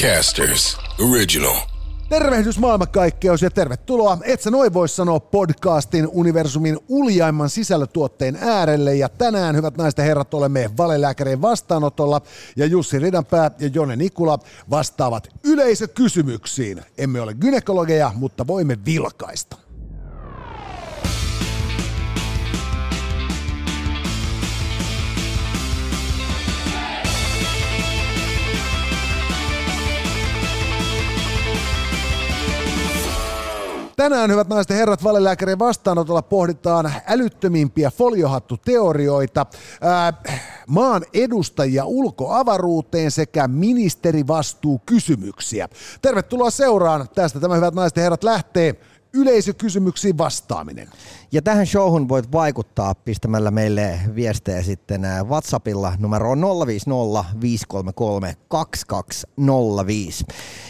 Podcasters Original. Tervehdys maailmankaikkeus ja tervetuloa Et sä noin voi sanoa podcastin universumin uljaimman sisällötuotteen äärelle. Ja tänään, hyvät naiset ja herrat, olemme valelääkärien vastaanotolla ja Jussi Ridanpää ja Jone Nikula vastaavat yleisökysymyksiin. Emme ole gynekologeja, mutta voimme vilkaista. Tänään, hyvät naiset ja herrat, valelääkärin vastaanotolla pohditaan älyttömimpiä foliohattuteorioita, ää, maan edustajia ulkoavaruuteen sekä ministerivastuukysymyksiä. Tervetuloa seuraan. Tästä tämä, hyvät naiset ja herrat, lähtee yleisökysymyksiin vastaaminen. Ja tähän showhun voit vaikuttaa pistämällä meille viestejä sitten WhatsAppilla numero 050 533 2205.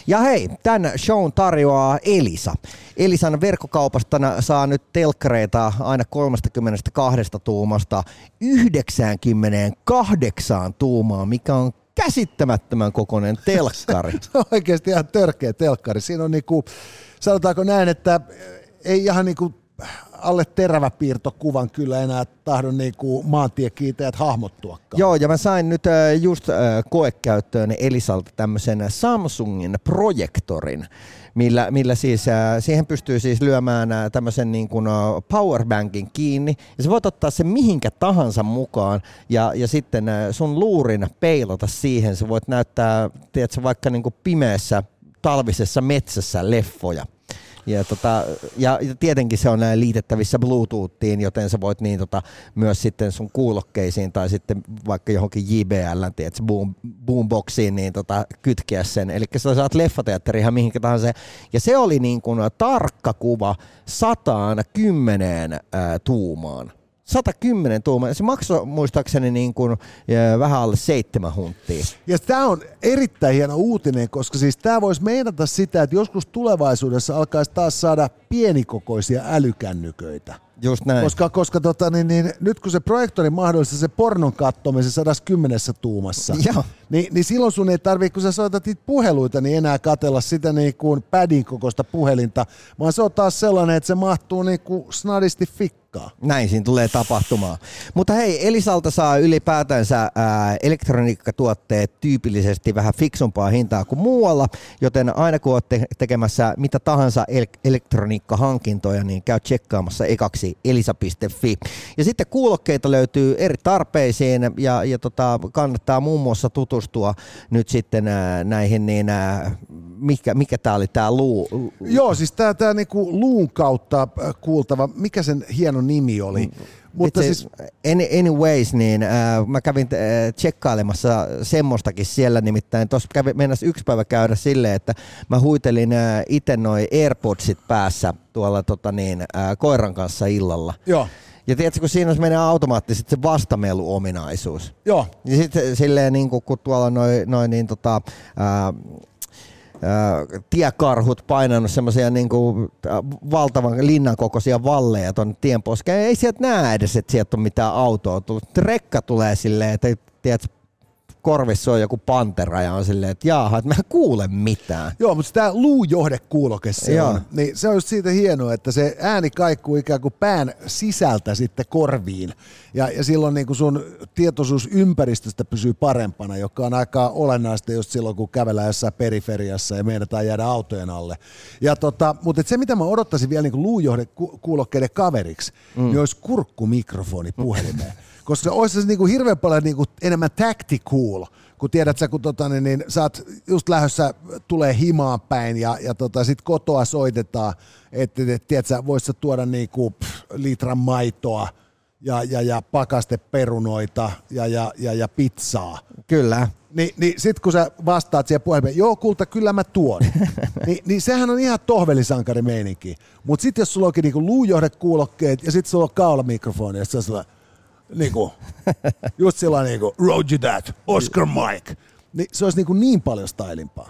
Ja hei, tämän shown tarjoaa Elisa. Elisan verkkokaupasta saa nyt telkkareita aina 32 tuumasta 98 tuumaa, mikä on käsittämättömän kokoinen telkkari. Se on oikeasti ihan törkeä telkkari. Siinä on niinku, sanotaanko näin, että ei ihan niinku alle teräväpiirtokuvan kyllä enää tahdon niinku maantiekiinteät hahmottuakaan. Joo, ja mä sain nyt just koekäyttöön Elisalta tämmöisen Samsungin projektorin, millä, millä siis, siihen pystyy siis lyömään tämmöisen niin kuin powerbankin kiinni, ja sä voit ottaa sen mihinkä tahansa mukaan, ja, ja sitten sun luurin peilata siihen, sä voit näyttää, tiedätkö, vaikka niin kuin pimeässä talvisessa metsässä leffoja. Ja, tota, ja, tietenkin se on liitettävissä Bluetoothiin, joten sä voit niin tota, myös sitten sun kuulokkeisiin tai sitten vaikka johonkin JBL, tiedätkö, boom, boomboxiin, niin tota, kytkeä sen. Eli sä saat leffateatteri ihan mihinkä tahansa. Ja se oli niin kuin tarkka kuva 110 ää, tuumaan. 110 tuumaa. Se maksoi muistaakseni niin kuin, vähän alle seitsemän hunttia. Ja tämä on erittäin hieno uutinen, koska siis tämä voisi meinata sitä, että joskus tulevaisuudessa alkaisi taas saada pienikokoisia älykännyköitä. Just näin. Koska, koska tota, niin, niin, nyt kun se projektori mahdollistaa se pornon kattomisen 110 tuumassa, Joo. niin, niin silloin sun ei tarvitse, kun sä soitat niitä puheluita, niin enää katella sitä niin kuin padin kokoista puhelinta, vaan se on taas sellainen, että se mahtuu niin kuin snadisti fikkaan. Näin siinä tulee tapahtumaan. Mutta hei, Elisalta saa ylipäätänsä ää, elektroniikkatuotteet tyypillisesti vähän fiksumpaa hintaa kuin muualla, joten aina kun olette tekemässä mitä tahansa el- elektroniikkahankintoja, niin käy tsekkaamassa ekaksi elisa.fi. Ja sitten kuulokkeita löytyy eri tarpeisiin ja, ja tota, kannattaa muun muassa tutustua nyt sitten ää, näihin, niin ää, mikä, mikä tämä oli tämä luu? Joo, siis tämä tää niinku luun kautta kuultava, mikä sen hieno nimi oli? Mm. Mutta siis, anyways, niin äh, mä kävin äh, tsekkailemassa semmoistakin siellä, nimittäin tuossa kävi mennäs yksi päivä käydä silleen, että mä huitelin äh, itse noin AirPodsit päässä tuolla tota niin, äh, koiran kanssa illalla. Joo. Ja tiedätkö, kun siinä menee automaattisesti se vastameluominaisuus. Joo. Ja sitten silleen, niin kun, kun tuolla noin noi, niin tota, äh, tiekarhut painanut semmoisia niin valtavan linnan kokoisia valleja tuonne tien poskeen. Ei sieltä näe edes, että sieltä on mitään autoa tullut. Rekka tulee silleen, että tiedätkö, korvissa on joku pantera ja on silleen, että jaaha, että mä en kuule mitään. Joo, mutta tämä luujohdekuuloke se Joo. on, niin se on just siitä hienoa, että se ääni kaikuu ikään kuin pään sisältä sitten korviin. Ja, ja silloin niin kuin sun tietoisuus ympäristöstä pysyy parempana, joka on aika olennaista just silloin, kun kävellään jossain periferiassa ja meinataan jäädä autojen alle. Ja tota, mutta se, mitä mä odottaisin vielä niin luujohdekuulokkeiden kaveriksi, mm. niin olisi kurkkumikrofoni puhelimeen. koska olisi se niinku hirveän paljon niinku enemmän tactical, kun tiedät sä, kun tota, niin, niin, sä oot just lähdössä, tulee himaan päin ja, ja tota, sit kotoa soitetaan, että et, tiedät sä, vois sä tuoda niinku, pff, litran maitoa ja, ja, ja pakasteperunoita ja, ja, ja, ja pizzaa. Kyllä. Ni, niin sit kun sä vastaat siihen puhelimeen, joo kulta, kyllä mä tuon. Ni, niin sehän on ihan tohvelisankari meininki. Mutta sitten jos sulla onkin niinku luujohdekuulokkeet ja sitten sulla on kaulamikrofoni ja sä sulla, niinku, just sillä niinku, Roger that, Oscar Mike. Niin se olisi niinku niin paljon stylimpaa.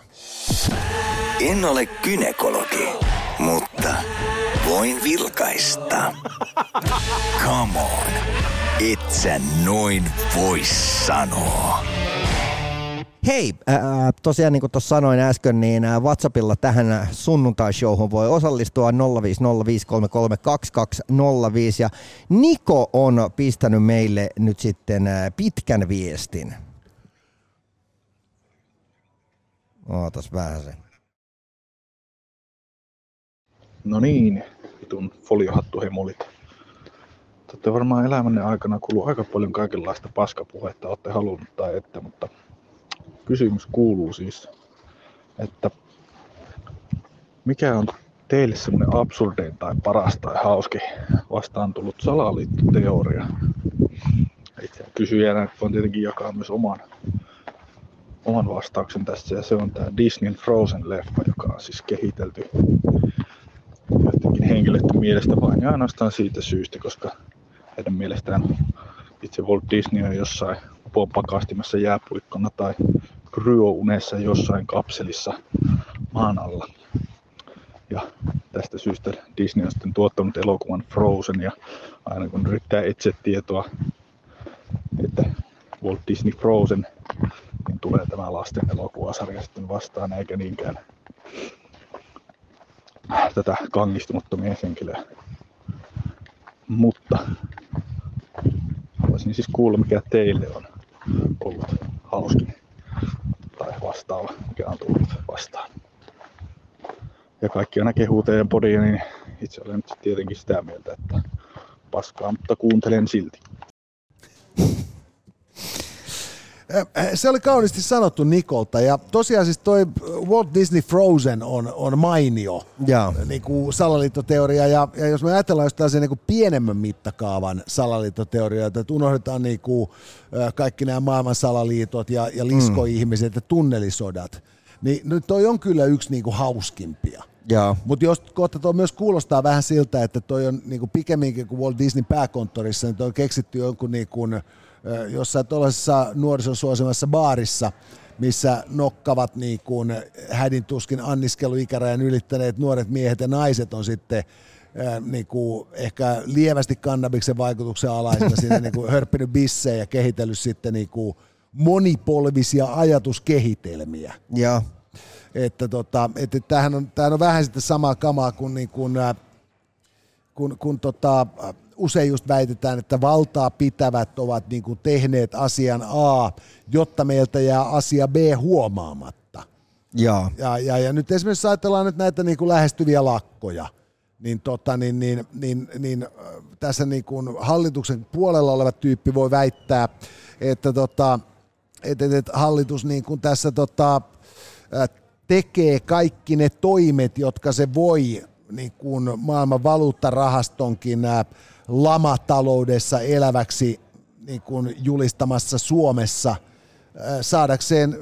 En ole kynekologi, mutta voin vilkaista. Come on, et sä noin voi sanoa. Hei, äh, tosiaan niin kuin tuossa sanoin äsken, niin WhatsAppilla tähän sunnuntai-showhun voi osallistua 050533205 ja Niko on pistänyt meille nyt sitten pitkän viestin. Ootas vähän se. No niin, vitun foliohattuhemulit. Te olette varmaan elämänne aikana kuullut aika paljon kaikenlaista paskapuhetta, olette halunnut tai ette, mutta kysymys kuuluu siis, että mikä on teille semmoinen absurdein tai paras tai hauski vastaan tullut salaliittoteoria? Itse kysyjänä voin tietenkin jakaa myös oman, oman vastauksen tässä ja se on tämä Disneyn Frozen-leffa, joka on siis kehitelty joidenkin henkilöiden mielestä vain ja ainoastaan siitä syystä, koska heidän mielestään itse Walt Disney on jossain pakastimessa jääpuikkona tai kryounessa jossain kapselissa maan alla. Ja tästä syystä Disney on sitten tuottanut elokuvan Frozen ja aina kun yrittää etsiä tietoa, että Walt Disney Frozen, niin tulee tämä lasten elokuvasarja sitten vastaan eikä niinkään tätä kangistunutta mieshenkilöä. Mutta haluaisin siis kuulla, mikä teille on ollut hauskin tai vastaava, mikä on tullut vastaan. Ja kaikki aina kehuu teidän podia, niin itse olen nyt tietenkin sitä mieltä, että paskaa, mutta kuuntelen silti. Se oli kauniisti sanottu Nikolta ja tosiaan siis toi Walt Disney Frozen on, on mainio ja. Niin kuin salaliittoteoria ja, ja jos me ajatellaan jostain niin kuin pienemmän mittakaavan salaliittoteorioita, että unohdetaan niin kuin kaikki nämä maailman salaliitot ja, ja liskoihmiset mm. ja tunnelisodat, niin nyt toi on kyllä yksi niin kuin hauskimpia. Mutta jos kohta tuo myös kuulostaa vähän siltä, että toi on niinku pikemminkin kuin Walt Disney pääkonttorissa, niin toi on keksitty jonkun niinku, jossain tuollaisessa nuorison suosimassa baarissa, missä nokkavat niin kuin hädin tuskin anniskeluikärajan ylittäneet nuoret miehet ja naiset on sitten niin kuin ehkä lievästi kannabiksen vaikutuksen alaisena siinä niin kuin hörppinyt bissejä ja kehitellyt sitten niin kuin monipolvisia ajatuskehitelmiä. Ja. Että tota, että tämähän on, tämähän on vähän sitten samaa kamaa kuin, niin kuin kun, kun tota, usein just väitetään, että valtaa pitävät ovat niin kuin tehneet asian A, jotta meiltä jää asia B huomaamatta. Ja, ja, ja, ja nyt esimerkiksi ajatellaan nyt näitä niin kuin lähestyviä lakkoja, niin, tota, niin, niin, niin, niin tässä niin kuin hallituksen puolella oleva tyyppi voi väittää, että, tota, että, että hallitus niin kuin tässä tota, tekee kaikki ne toimet, jotka se voi niin kuin maailman valuuttarahastonkin lamataloudessa eläväksi niin kuin julistamassa Suomessa saadakseen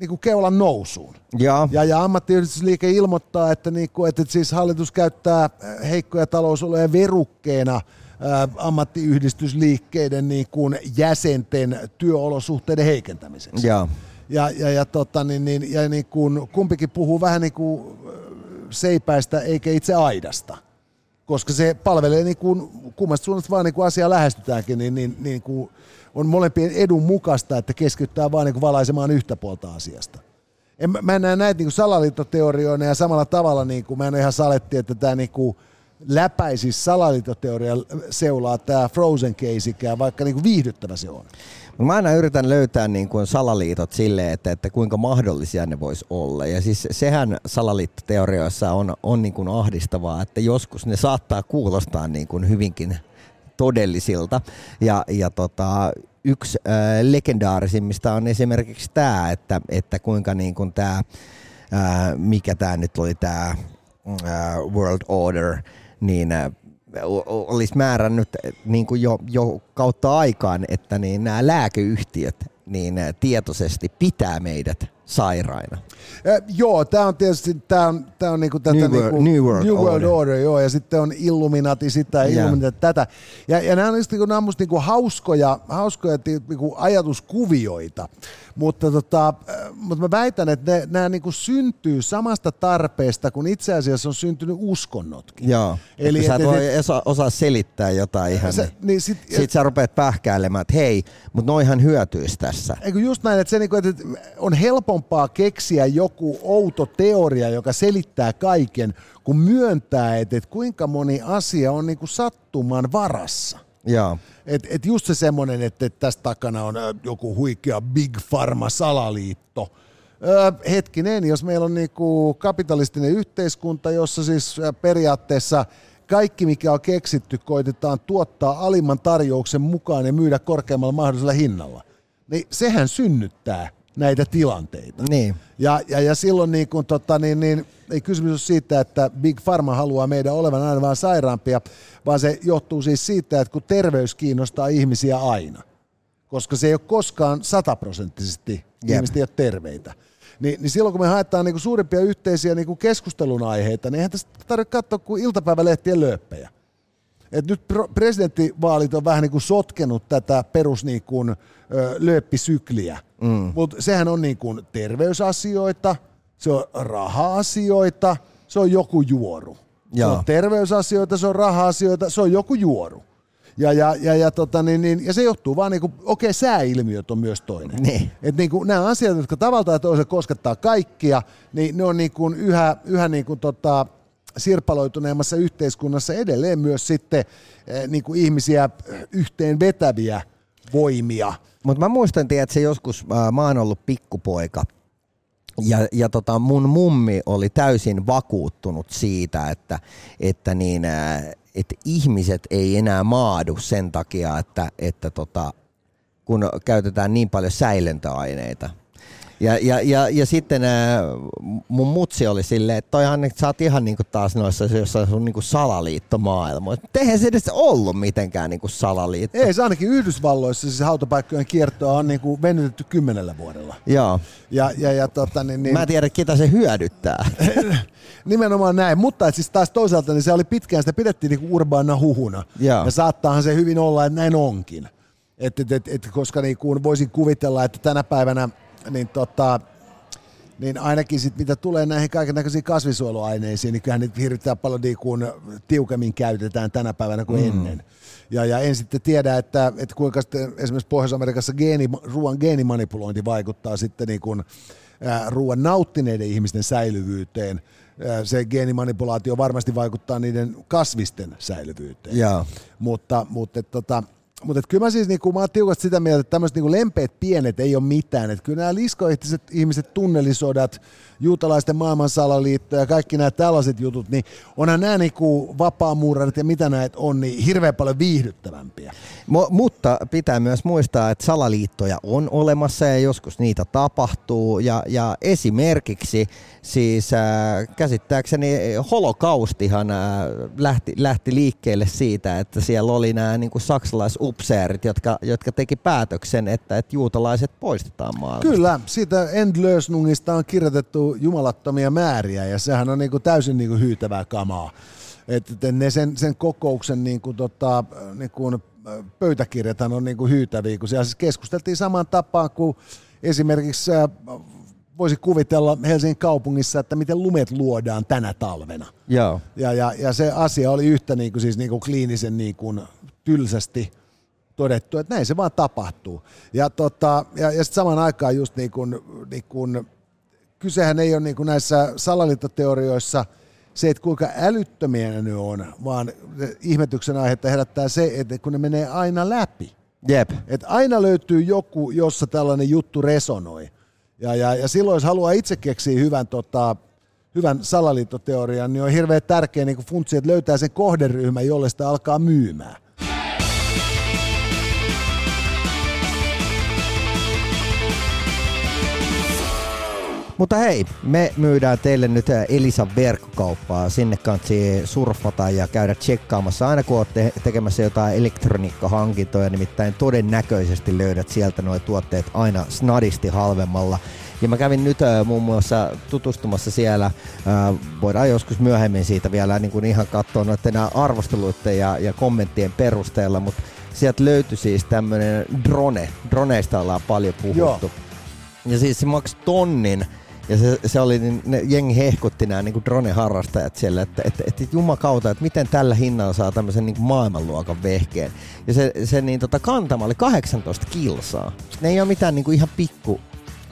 niin kuin keulan nousuun. Ja, ja, ja ammattiyhdistysliike ilmoittaa, että, niin kuin, että siis hallitus käyttää heikkoja talousoloja verukkeena ammattiyhdistysliikkeiden niin kuin jäsenten työolosuhteiden heikentämiseksi. Ja, ja, ja, ja, tota, niin, niin, ja niin kuin, kumpikin puhuu vähän niin kuin seipäistä eikä itse aidasta koska se palvelee niin kuin, kummasta suunnasta vaan niin kuin asiaa lähestytäänkin, niin, niin, niin kuin on molempien edun mukaista, että keskittää vaan niin kuin valaisemaan yhtä puolta asiasta. En, mä en näe näitä niin kuin salaliittoteorioina ja samalla tavalla niin kuin mä en ihan saletti, että tämä niin kuin läpäisisi salaliittoteoria seulaa tämä Frozen keisikään, vaikka niin kuin viihdyttävä se on. Mä aina yritän löytää niin kuin salaliitot sille, että, että kuinka mahdollisia ne vois olla. Ja siis sehän salaliittoteorioissa on, on niin kuin ahdistavaa, että joskus ne saattaa kuulostaa niin kuin hyvinkin todellisilta. Ja, ja tota, yksi äh, legendaarisimmista on esimerkiksi tämä, että, että kuinka niin kuin tämä, mikä tämä nyt oli tämä World Order, niin olisi määrännyt niin kuin jo, jo kautta aikaan, että niin nämä lääkeyhtiöt niin tietoisesti pitää meidät sairaina. Eh, joo, tämä on tietysti tää on, tää on niinku tätä New World- niinku, New World New World Order. Order. joo, ja sitten on Illuminati sitä ja Joo. Illuminati tätä. Ja, ja nämä on, niinku, nämä on musta niinku hauskoja, hauskoja niinku ajatuskuvioita, mutta, tota, äh, mutta mä väitän, että ne, nämä niinku syntyy samasta tarpeesta, kun itse asiassa on syntynyt uskonnotkin. Joo, Eli Eli sä et- et voi et- osaa, osaa selittää jotain ihan. Se, niin. niin sit, Sitten sä rupeat pähkäilemään, että hei, mutta noihan hyötyisi tässä. Eikö just näin, että, se niinku, että on helpompaa keksiä joku outo teoria, joka selittää kaiken, kun myöntää, että, että kuinka moni asia on niinku sattuman varassa. Et, et just se semmoinen, että, että tässä takana on joku huikea Big Pharma-salaliitto. Ö, hetkinen, jos meillä on niinku kapitalistinen yhteiskunta, jossa siis periaatteessa kaikki, mikä on keksitty, koitetaan tuottaa alimman tarjouksen mukaan ja myydä korkeammalla mahdollisella hinnalla. Niin sehän synnyttää näitä tilanteita. Niin. Ja, ja, ja silloin niin kun, tota, niin, niin, ei kysymys ole siitä, että Big Pharma haluaa meidän olevan aina vaan sairaampia, vaan se johtuu siis siitä, että kun terveys kiinnostaa ihmisiä aina, koska se ei ole koskaan sataprosenttisesti, Jep. ihmiset ei ole terveitä. Niin, niin silloin kun me haetaan niin suurimpia yhteisiä niin keskustelun aiheita, niin eihän tästä tarvitse katsoa kuin iltapäivälehtien lööppejä. Et nyt presidenttivaalit on vähän niin kuin sotkenut tätä perus niin kuin, lööppisykliä. Mm. Mutta sehän on niin kuin terveysasioita, se on raha-asioita, se on joku juoru. Joo. Se on terveysasioita, se on raha-asioita, se on joku juoru. Ja, ja, ja, ja, tota, niin, niin, ja se johtuu vaan, niin kuin, okei, sääilmiöt on myös toinen. Niin. Et niin kuin, nämä asiat, jotka tavalla tai toisella koskettaa kaikkia, niin ne on niin kuin yhä, yhä niin kuin tota, sirpaloituneemmassa yhteiskunnassa edelleen myös sitten eh, niin kuin ihmisiä yhteen vetäviä voimia. Mutta mä muistan, että se joskus, äh, mä oon ollut pikkupoika, ja, ja tota, mun mummi oli täysin vakuuttunut siitä, että, että, niin, äh, että ihmiset ei enää maadu sen takia, että, että tota, kun käytetään niin paljon säilöntäaineita. Ja, ja, ja, ja sitten ää, mun mutsi oli silleen, että toihan, että sä oot ihan niinku taas noissa jossain sun niinku salaliittomaailma. Eihän se edes ollut mitenkään niinku salaliitto. Ei, se ainakin Yhdysvalloissa siis hautapaikkojen kiertoa on niin kuin venytetty kymmenellä vuodella. Joo. Ja, ja, ja tota, niin, niin, Mä en tiedä, ketä se hyödyttää. Nimenomaan näin, mutta et siis taas toisaalta niin se oli pitkään, sitä pidettiin niinku urbaana huhuna. Joo. Ja saattaahan se hyvin olla, että näin onkin. Et, et, et, et, koska niinku voisin kuvitella, että tänä päivänä niin tota, niin ainakin sit, mitä tulee näihin kaiken näköisiin kasvisuojeluaineisiin, niin kyllähän niitä hirvittää paljon niin kuin tiukemmin käytetään tänä päivänä kuin mm. ennen. Ja, ja en sitten tiedä, että, että kuinka sitten esimerkiksi Pohjois-Amerikassa geeni, ruoan geenimanipulointi vaikuttaa sitten niin kuin, ruoan nauttineiden ihmisten säilyvyyteen. Se geenimanipulaatio varmasti vaikuttaa niiden kasvisten säilyvyyteen. Joo. Mutta, mutta, et, tota, mutta kyllä mä siis niinku, mä oon tiukasti sitä mieltä, että tämmöiset niinku lempeät pienet ei ole mitään. Et kyllä nämä liskoihtiset ihmiset, tunnelisodat, juutalaisten maailmansalaliitto ja kaikki nämä tällaiset jutut, niin onhan nämä niinku vapaamuurarit ja mitä näitä on, niin hirveän paljon viihdyttävämpiä. Mo- mutta pitää myös muistaa, että salaliittoja on olemassa ja joskus niitä tapahtuu. Ja, ja esimerkiksi siis äh, käsittääkseni holokaustihan äh, lähti, lähti liikkeelle siitä, että siellä oli nämä niin kuin saksalaisupseerit, jotka, jotka teki päätöksen, että, että juutalaiset poistetaan maailmasta. Kyllä, siitä Endlösnungista on kirjoitettu jumalattomia määriä ja sehän on niinku täysin niinku hyytävää kamaa. Et ne sen, sen kokouksen niinku tota, niinku pöytäkirjathan on niinku hyytäviä, kun siellä siis keskusteltiin samaan tapaan kuin esimerkiksi äh, voisi kuvitella Helsingin kaupungissa, että miten lumet luodaan tänä talvena. Joo. Ja, ja, ja se asia oli yhtä niin kuin, siis niin kuin kliinisen niin kuin, tylsästi todettu, että näin se vaan tapahtuu. Ja, tota, ja, ja sitten samaan aikaan just niin kuin, niin kuin, kysehän ei ole niin kuin näissä salaliittoteorioissa se, että kuinka älyttömiä ne on, vaan se ihmetyksen aihetta herättää se, että kun ne menee aina läpi. Jep. Että aina löytyy joku, jossa tällainen juttu resonoi. Ja, ja, ja silloin, jos haluaa itse keksiä hyvän, tota, hyvän salaliittoteorian, niin on hirveän tärkeä niin funtsi, että löytää sen kohderyhmän, jolle sitä alkaa myymään. Mutta hei, me myydään teille nyt Elisan verkkokauppaa. Sinne kansi surfata ja käydä tsekkaamassa aina kun olette tekemässä jotain elektroniikkahankintoja. Nimittäin todennäköisesti löydät sieltä nuo tuotteet aina snadisti halvemmalla. Ja mä kävin nyt äh, muun muassa tutustumassa siellä, äh, voidaan joskus myöhemmin siitä vielä niin kuin ihan katsoa noiden arvosteluiden ja, ja kommenttien perusteella, mutta sieltä löytyi siis tämmöinen drone. Droneista ollaan paljon puhuttu. Joo. Ja siis se maksoi tonnin ja se, se oli, niin ne jengi hehkutti nämä niin drone-harrastajat siellä, että, että, että jumakauta, että miten tällä hinnalla saa tämmöisen niin maailmanluokan vehkeen. Ja se, se niin tota, kantama oli 18 kilsaa. Ne ei ole mitään niin kuin ihan pikku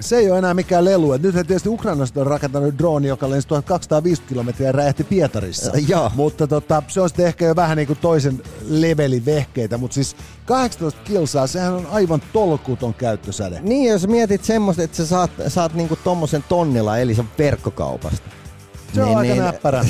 se ei ole enää mikään lelu. Et nythän tietysti Ukrainasta on rakentanut drone, joka lensi 1250 kilometriä ja räjähti Pietarissa. Ja. Mutta tota, se on sitten ehkä jo vähän niin kuin toisen levelin vehkeitä. Mutta siis 18 kilsaa, sehän on aivan tolkuton käyttösäde. Niin, jos mietit semmoista, että sä saat, saat niinku tommosen tonnilla eli se verkkokaupasta. Se on niin, aika niin. näppärä.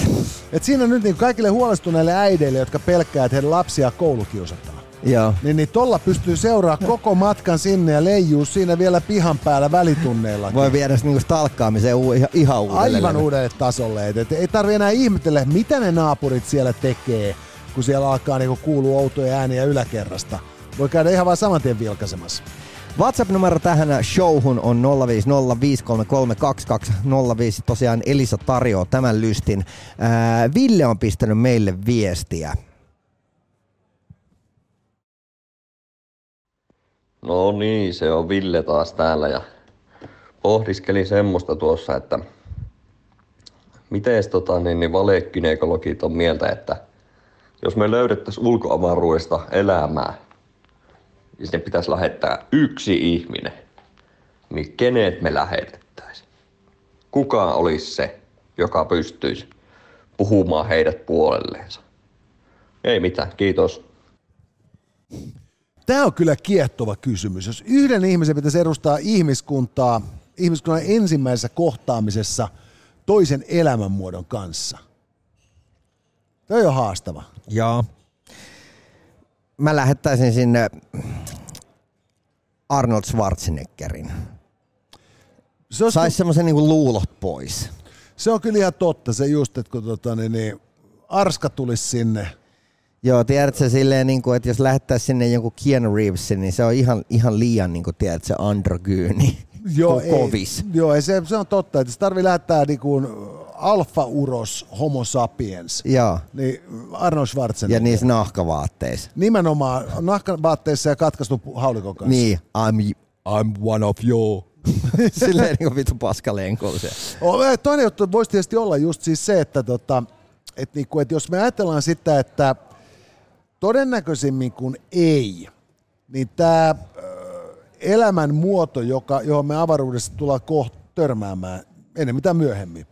Et siinä nyt niin kaikille huolestuneille äideille, jotka pelkää, että heidän lapsia koulukiusataan Joo. Niin, niin tolla pystyy seuraamaan koko matkan sinne ja leijuu siinä vielä pihan päällä välitunneilla. Voi viedä niinku stalkkaamiseen u- ihan uudelle. Aivan uudelle tasolle. Et, et ei tarvi enää ihmetellä, mitä ne naapurit siellä tekee, kun siellä alkaa niinku kuulua outoja ääniä yläkerrasta. Voi käydä ihan vaan saman tien vilkaisemassa. WhatsApp-numero tähän showhun on 050533205. Tosiaan Elisa tarjoaa tämän lystin. Ää, Ville on pistänyt meille viestiä. No niin, se on Ville taas täällä ja pohdiskelin semmoista tuossa, että miten tota, niin, niin valekynekologit on mieltä, että jos me löydettäisiin ulkoavaruudesta elämää, niin sinne pitäisi lähettää yksi ihminen, niin kenet me lähetettäisiin? Kuka olisi se, joka pystyisi puhumaan heidät puolelleensa? Ei mitään, kiitos. Tämä on kyllä kiehtova kysymys. Jos yhden ihmisen pitäisi edustaa ihmiskuntaa ihmiskunnan ensimmäisessä kohtaamisessa toisen elämänmuodon kanssa. Tämä on haastava. Joo. Mä lähettäisin sinne Arnold Schwarzeneggerin. Se olisi Saisi semmoisen niinku luulot pois. Se on kyllä ihan totta, se just, että kun tota, niin, niin, Arska tulisi sinne – Joo, tiedätkö silleen, niin kuin, että jos lähettäisiin sinne jonkun Keanu Reevesin, niin se on ihan, ihan liian, niin kuin, tiedätkö, androgyyni. Joo, ei, joo ei, se, se, on totta, että se tarvii lähettää niin kuin alfa-uros homo sapiens. Joo. Niin Arnold Schwarzenegger. Ja niissä nahkavaatteissa. Nimenomaan nahkavaatteissa ja katkaistu haulikon kanssa. Niin, I'm, I'm one of you. Silleen niin kuin vittu paskalenkolla se. Toinen juttu voisi tietysti olla just siis se, että tota, että, niinku, että jos me ajatellaan sitä, että todennäköisimmin kuin ei, niin tämä elämän muoto, joka, johon me avaruudessa tullaan kohta törmäämään, ennen mitä myöhemmin,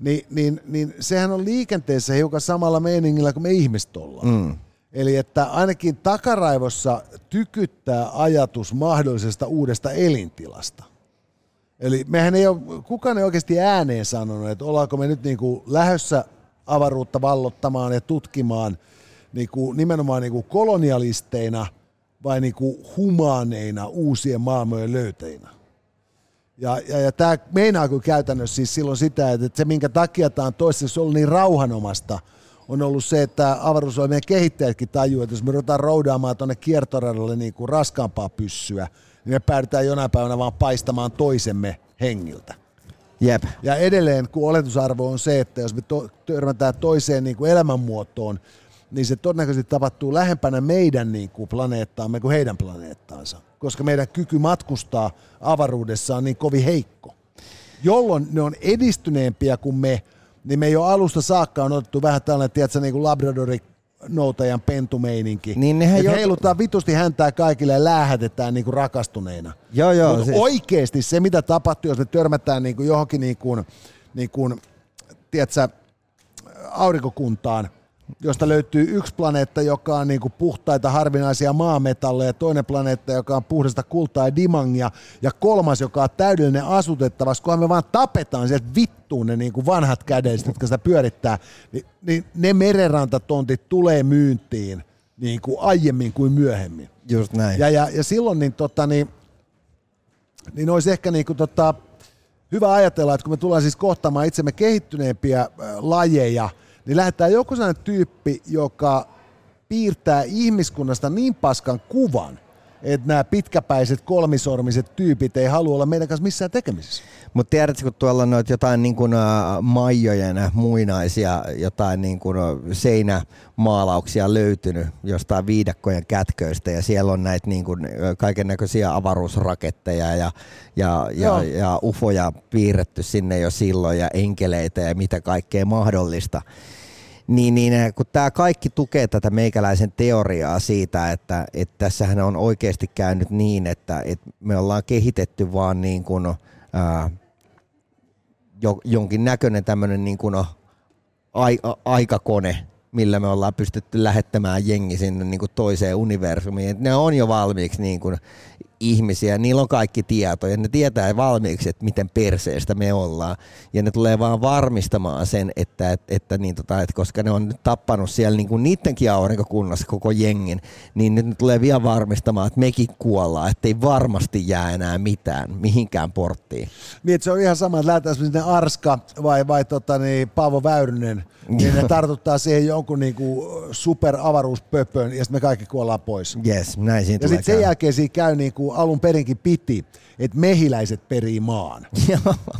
niin, niin, niin sehän on liikenteessä hiukan samalla meiningillä kuin me ihmiset ollaan. Mm. Eli että ainakin takaraivossa tykyttää ajatus mahdollisesta uudesta elintilasta. Eli mehän ei ole, kukaan ei oikeasti ääneen sanonut, että ollaanko me nyt niin kuin lähössä avaruutta vallottamaan ja tutkimaan niin kuin, nimenomaan niin kuin kolonialisteina vai niin kuin humaaneina uusien maailmojen löytäjinä. Ja, ja, ja tämä meinaa kyllä käytännössä siis silloin sitä, että se minkä takia tämä on toistaiseksi ollut niin rauhanomasta, on ollut se, että avaruusohjelmien kehittäjätkin tajuu, että jos me ruvetaan roudaamaan tuonne kiertoradalle niin kuin raskaampaa pyssyä, niin me päädytään jonain päivänä vaan paistamaan toisemme hengiltä. Jep. Ja edelleen, kun oletusarvo on se, että jos me to- törmätään toiseen niin kuin elämänmuotoon, niin se todennäköisesti tapahtuu lähempänä meidän niin kuin planeettaamme kuin heidän planeettaansa, koska meidän kyky matkustaa avaruudessa on niin kovin heikko. Jolloin ne on edistyneempiä kuin me, niin me jo alusta saakka on otettu vähän tällainen, tiedätkö, niin kuin Labradori noutajan pentumeininki. Niin nehän jo... heilutaan vitusti häntää kaikille ja läähätetään niinku rakastuneina. Joo, joo. Mutta siis... oikeasti se, mitä tapahtuu, jos me törmätään niinku johonkin niinku, niinku, tiedätkö, aurinkokuntaan, josta löytyy yksi planeetta, joka on niin kuin puhtaita harvinaisia maametalleja, toinen planeetta, joka on puhdasta kultaa ja dimangia, ja kolmas, joka on täydellinen asutettavassa, kunhan me vaan tapetaan sieltä vittuun ne niin kuin vanhat kädelliset, jotka sitä pyörittää, niin, niin ne merenrantatontit tulee myyntiin niin kuin aiemmin kuin myöhemmin. Just näin. Ja, ja, ja silloin niin, tota, niin, niin olisi ehkä niin kuin, tota, hyvä ajatella, että kun me tullaan siis kohtaamaan itsemme kehittyneempiä lajeja, niin lähettää joku sellainen tyyppi, joka piirtää ihmiskunnasta niin paskan kuvan, että nämä pitkäpäiset kolmisormiset tyypit ei halua olla meidän kanssa missään tekemisissä. Mutta tiedätkö, kun tuolla on noita jotain niin kuin, maijojen muinaisia jotain niin kuin, seinämaalauksia löytynyt jostain viidakkojen kätköistä ja siellä on näitä niin kuin, kaiken näköisiä avaruusraketteja ja, ja, ja, ja ufoja piirretty sinne jo silloin ja enkeleitä ja mitä kaikkea mahdollista. Niin, niin kun tämä kaikki tukee tätä meikäläisen teoriaa siitä, että, että tässähän on oikeasti käynyt niin, että, että me ollaan kehitetty vaan niin kuin, ää, jo, jonkin näköinen tämmöinen niin kuin ai, a, aikakone, millä me ollaan pystytty lähettämään jengi sinne niin kuin toiseen universumiin. Et ne on jo valmiiksi niin kuin ihmisiä, niillä on kaikki tieto ja ne tietää valmiiksi, että miten perseestä me ollaan. Ja ne tulee vaan varmistamaan sen, että, että, että, niin tota, että koska ne on nyt tappanut siellä niin kuin niidenkin aurinkokunnassa koko jengin, niin nyt ne tulee vielä varmistamaan, että mekin kuollaan, ettei varmasti jää enää mitään mihinkään porttiin. Niin, että se on ihan sama, että lähdetään sinne Arska vai, vai tota, niin, Paavo Väyrynen, niin ne tartuttaa siihen jonkun niin kuin superavaruuspöpön ja sitten me kaikki kuollaan pois. Yes, näin siinä Ja sitten sen jälkeen siinä käy niin kuin alun perinkin piti, että mehiläiset perii maan.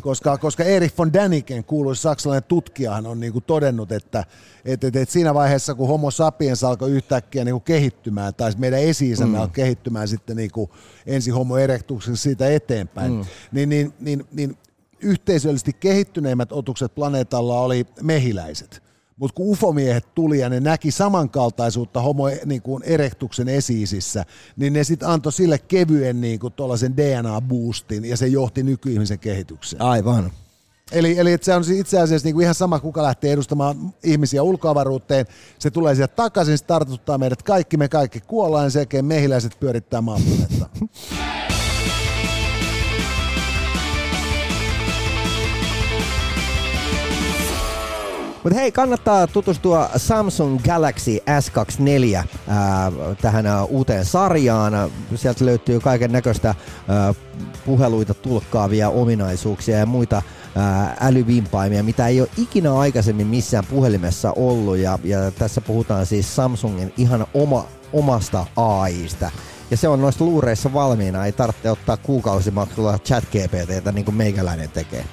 koska, koska Erich von Däniken, kuuluisa saksalainen tutkijahan, on niin kuin todennut, että et, et, et siinä vaiheessa, kun homo sapiens alkoi yhtäkkiä niin kuin kehittymään, tai meidän esi mm. alkoi kehittymään sitten niin kuin ensi homo erectuksessa siitä eteenpäin, mm. niin, niin, niin, niin yhteisöllisesti kehittyneimmät otukset planeetalla oli mehiläiset. Mutta kun ufomiehet tuli ja ne näki samankaltaisuutta homo niin kuin erektuksen esiisissä, niin ne sitten antoi sille kevyen niin kuin DNA-boostin ja se johti nykyihmisen kehitykseen. Aivan. Eli, eli se on itse asiassa niin kuin ihan sama, kuka lähtee edustamaan ihmisiä ulkoavaruuteen. Se tulee sieltä takaisin, se tartuttaa meidät kaikki, me kaikki kuollaan ja sen jälkeen mehiläiset pyörittää maapaletta. Mutta hei, kannattaa tutustua Samsung Galaxy S24 ää, tähän ää, uuteen sarjaan. Sieltä löytyy kaiken näköistä puheluita tulkkaavia ominaisuuksia ja muita älyvimpaimia, mitä ei ole ikinä aikaisemmin missään puhelimessa ollut. Ja, ja tässä puhutaan siis Samsungin ihan oma, omasta AIsta. Ja se on noissa luureissa valmiina, ei tarvitse ottaa kuukausimaksulla chat GPTtä niin kuin meikäläinen tekee.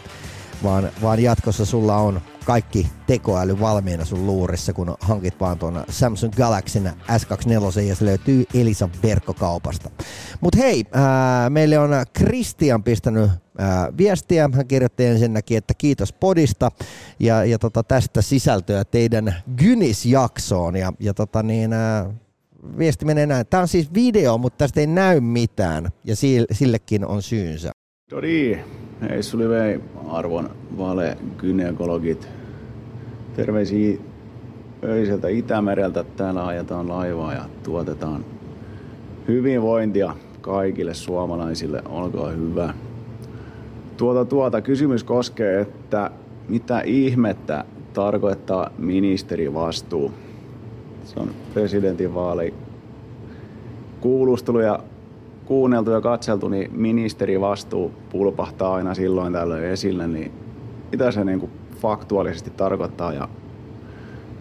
Vaan, vaan jatkossa sulla on kaikki tekoäly valmiina sun luurissa, kun hankit vaan tuon Samsung Galaxy S24 ja se löytyy Elisan verkkokaupasta. Mutta hei, ää, meille on Christian pistänyt ää, viestiä. Hän kirjoitti ensinnäkin, että kiitos podista ja, ja tota, tästä sisältöä teidän Gynis-jaksoon. Ja, ja tota niin, ää, viesti menee näin. Tämä on siis video, mutta tästä ei näy mitään ja sillekin on syynsä. Todi, hei suli vei arvon vale gynekologit. Terveisiä öiseltä Itämereltä. Täällä ajetaan laivaa ja tuotetaan hyvinvointia kaikille suomalaisille. Olkaa hyvä. Tuota, tuota kysymys koskee, että mitä ihmettä tarkoittaa ministerivastuu? Se on presidentinvaali kuulustelu ja kuunneltu ja katseltu, niin ministerivastuu pulpahtaa aina silloin tällöin esille, niin mitä se niin kuin faktuaalisesti tarkoittaa ja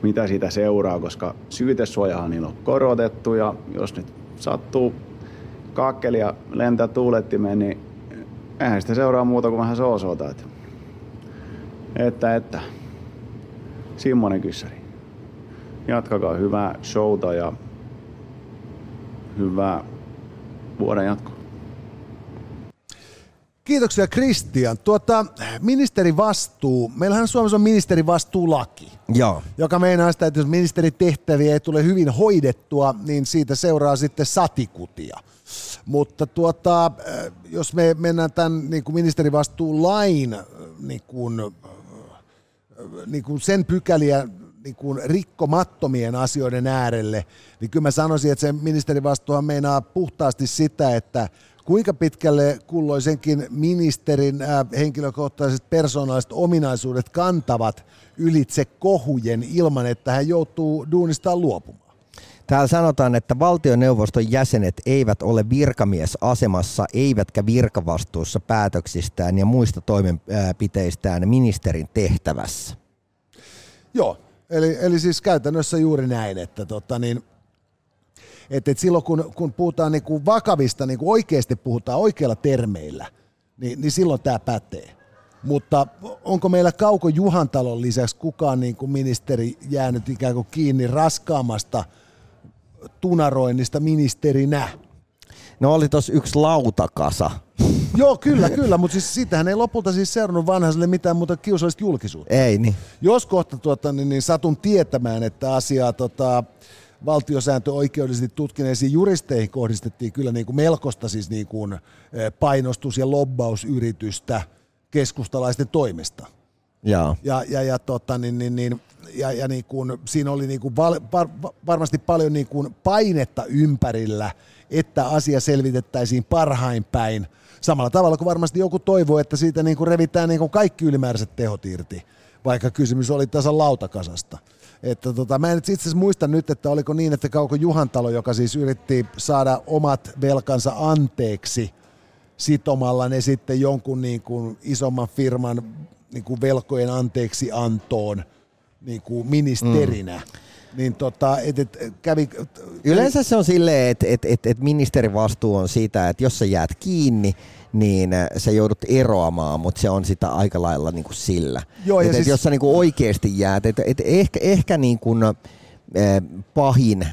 mitä siitä seuraa, koska syytesuojahan niillä on korotettu ja jos nyt sattuu kakkeli ja lentää tuulettimeen, niin eihän sitä seuraa muuta kuin vähän soosota. Että, että, että. Simmonen kyssäri. Jatkakaa hyvää showta ja hyvää vuoden jatko. Kiitoksia Kristian. Tuota, ministerivastuu. Meillähän Suomessa on ministerivastuulaki, Joo. joka meinaa sitä, että jos ministeritehtäviä ei tule hyvin hoidettua, niin siitä seuraa sitten satikutia. Mutta tuota, jos me mennään tämän niin kuin ministerivastuulain niin kuin, niin kuin sen pykäliä niin kuin rikkomattomien asioiden äärelle, niin kyllä mä sanoisin, että se ministerivastuuhan meinaa puhtaasti sitä, että kuinka pitkälle kulloisenkin ministerin äh, henkilökohtaiset persoonalliset ominaisuudet kantavat ylitse kohujen ilman, että hän joutuu duunistaan luopumaan. Täällä sanotaan, että valtioneuvoston jäsenet eivät ole virkamiesasemassa eivätkä virkavastuussa päätöksistään ja muista toimenpiteistään ministerin tehtävässä. Joo, Eli, eli siis käytännössä juuri näin, että tota niin, Että et silloin kun, kun puhutaan niinku vakavista, niinku oikeasti puhutaan oikeilla termeillä, niin, niin silloin tämä pätee. Mutta onko meillä Kauko Juhantalon lisäksi kukaan niin kuin ministeri jäänyt ikään kuin kiinni raskaamasta tunaroinnista ministerinä? No oli tuossa yksi lautakasa. Joo, kyllä, kyllä, mutta siis siitähän ei lopulta siis seurannut vanhaiselle mitään muuta kiusallista julkisuutta. Ei niin. Jos kohta tuota, niin, niin satun tietämään, että asiaa tota, valtiosääntö oikeudellisesti tutkineisiin juristeihin kohdistettiin kyllä niin kuin melkoista siis niin kuin painostus- ja lobbausyritystä keskustalaisten toimesta. Joo. Ja, ja, ja, tota, niin, niin, niin, ja, ja niin kuin, siinä oli niin kuin val, var, varmasti paljon niin kuin painetta ympärillä, että asia selvitettäisiin parhain päin. Samalla tavalla kuin varmasti joku toivoo, että siitä niin kuin revitään niin kuin kaikki ylimääräiset tehot irti, vaikka kysymys oli tasan lautakasasta. Että tota, mä en itse asiassa muista nyt, että oliko niin, että Kauko Juhantalo, joka siis yritti saada omat velkansa anteeksi sitomalla ne sitten jonkun niin kuin isomman firman niin kuin velkojen anteeksi antoon niin kuin ministerinä. Mm. Niin tota, et, et, kävi, Yleensä se on silleen, että et, et, et ministerin vastuu on sitä, että jos sä jäät kiinni, niin sä joudut eroamaan, mutta se on sitä aika lailla niin kuin sillä. Joo, ja et, siis- et jos sä niin kuin oikeasti jäät, et, et ehkä, ehkä niin kuin, äh, pahin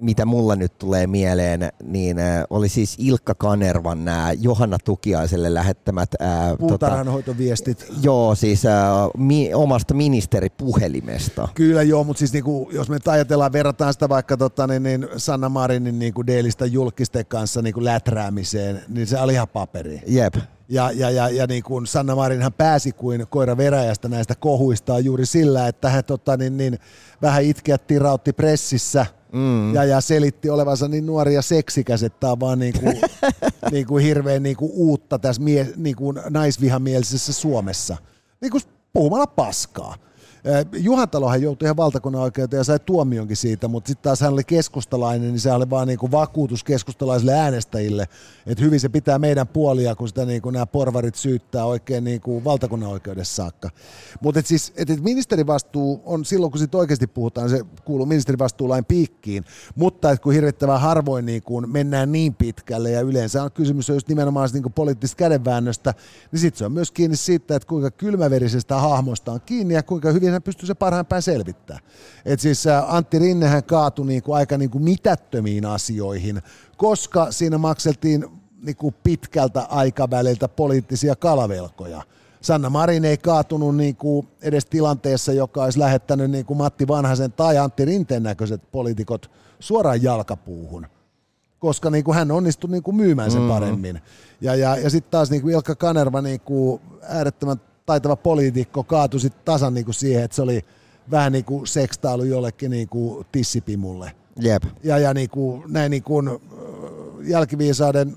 mitä mulla nyt tulee mieleen, niin äh, oli siis Ilkka Kanervan nämä Johanna Tukiaiselle lähettämät äh, puutarhanhoitoviestit. joo, siis äh, mi, omasta ministeripuhelimesta. Kyllä joo, mutta siis niinku, jos me ajatellaan, verrataan sitä vaikka tota, niin, niin Sanna Marinin niinku Deelistä julkisten kanssa niinku läträämiseen, niin se oli ihan paperi. Jep. Ja, ja, ja, ja niin kuin Sanna Marinhan pääsi kuin koira veräjästä näistä kohuistaan juuri sillä, että hän tota, niin, niin, vähän itkeä tirautti pressissä mm. ja, ja selitti olevansa niin nuori ja seksikäs, että tämä on vaan niin kuin, niin kuin hirveän niin kuin uutta tässä mie, niin kuin naisvihamielisessä Suomessa. Niin kuin puhumalla paskaa. Eh, Juhantalohan joutui ihan valtakunnan oikeuteen ja sai tuomionkin siitä, mutta sitten taas hän oli keskustalainen, niin se oli vaan niinku vakuutus keskustalaisille äänestäjille, että hyvin se pitää meidän puolia, kun sitä niinku nämä porvarit syyttää oikein niinku valtakunnan oikeudessa saakka. Mutta et siis, et, ministerivastuu on silloin, kun siitä oikeasti puhutaan, se kuuluu ministerivastuulain piikkiin, mutta et kun hirvittävän harvoin niinku mennään niin pitkälle ja yleensä on kysymys on just nimenomaan niinku poliittisesta kädenväännöstä, niin sitten se on myös kiinni siitä, että kuinka kylmäverisestä hahmosta on kiinni ja kuinka hyvin hän pystyy se parhaan päin selvittämään. Et siis Antti Rinnehän kaatui niinku aika niinku mitättömiin asioihin, koska siinä makseltiin niinku pitkältä aikaväliltä poliittisia kalavelkoja. Sanna Marin ei kaatunut niinku edes tilanteessa, joka olisi lähettänyt niinku Matti Vanhasen tai Antti Rinteen näköiset poliitikot suoraan jalkapuuhun koska niin kuin hän onnistui niin kuin myymään sen paremmin. Ja, ja, ja sitten taas niin kuin Ilkka Kanerva, niin kuin äärettömän taitava poliitikko, kaatui sitten tasan niin kuin siihen, että se oli vähän niin kuin sekstailu jollekin niin kuin tissipimulle. Jep. Ja, ja niin kuin, näin niin kuin, äh, jälkiviisauden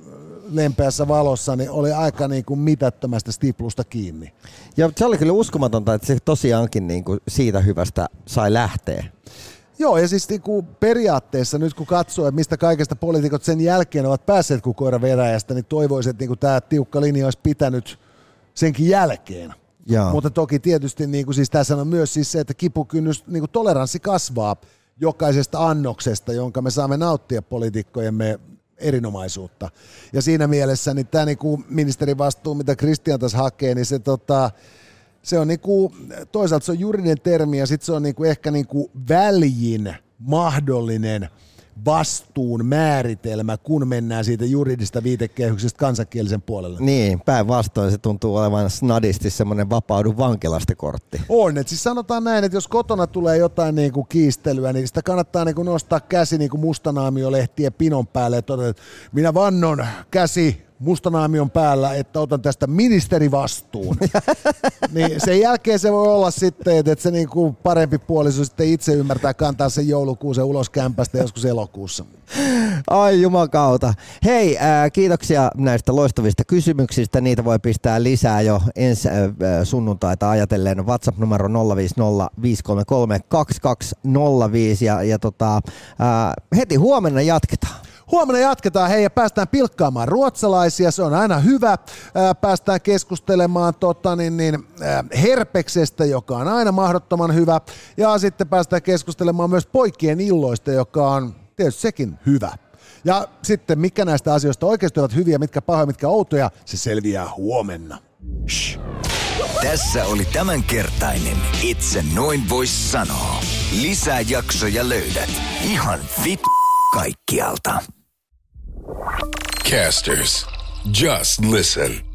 lempeässä valossa, niin oli aika niin kuin mitättömästä stiplusta kiinni. Ja se oli kyllä uskomatonta, että se tosiaankin niin kuin siitä hyvästä sai lähteä. Joo, ja siis niin kuin periaatteessa nyt kun katsoo, että mistä kaikesta poliitikot sen jälkeen ovat päässeet kuin koira veräjästä, niin toivoisin, että niin kuin tämä tiukka linja olisi pitänyt senkin jälkeen. Joo. Mutta toki tietysti niin kuin siis tässä on myös siis se, että kipukynnys, niin kuin toleranssi kasvaa jokaisesta annoksesta, jonka me saamme nauttia poliitikkojemme erinomaisuutta. Ja siinä mielessä niin tämä niin kuin ministerin vastuu, mitä Kristian tässä hakee, niin se tota, se on niinku, toisaalta se on juridinen termi ja sitten se on niinku ehkä niinku väljin mahdollinen vastuun määritelmä, kun mennään siitä juridista viitekehyksestä kansankielisen puolelle. Niin, päinvastoin se tuntuu olevan snadisti semmoinen vapaudu vankilasta kortti. On, että siis sanotaan näin, että jos kotona tulee jotain niin kuin kiistelyä, niin sitä kannattaa niin kuin nostaa käsi niin kuin mustanaamiolehtien pinon päälle ja todeta, että minä vannon käsi mustanaamion päällä, että otan tästä ministerivastuun. niin sen jälkeen se voi olla sitten, että se niin kuin parempi puoliso sitten itse ymmärtää kantaa sen joulukuusen ulos kämpästä joskus elokuussa. Ai jumakauta. Hei, ää, kiitoksia näistä loistavista kysymyksistä. Niitä voi pistää lisää jo ensi ää, sunnuntaita ajatellen. WhatsApp-numero 050 533 2205 ja, ja tota, ää, heti huomenna jatketaan. Huomenna jatketaan, hei ja päästään pilkkaamaan ruotsalaisia, se on aina hyvä. Ää, Päästään keskustelemaan tota, niin, niin, herpeksestä, joka on aina mahdottoman hyvä. Ja sitten päästään keskustelemaan myös poikien illoista, joka on tietysti sekin hyvä. Ja sitten mikä näistä asioista oikeasti ovat hyviä, mitkä pahoja, mitkä outoja, se selviää huomenna. Shh. Tässä oli tämänkertainen Itse noin vois sanoa. Lisää jaksoja löydät ihan vit kaikkialta. Casters, just listen.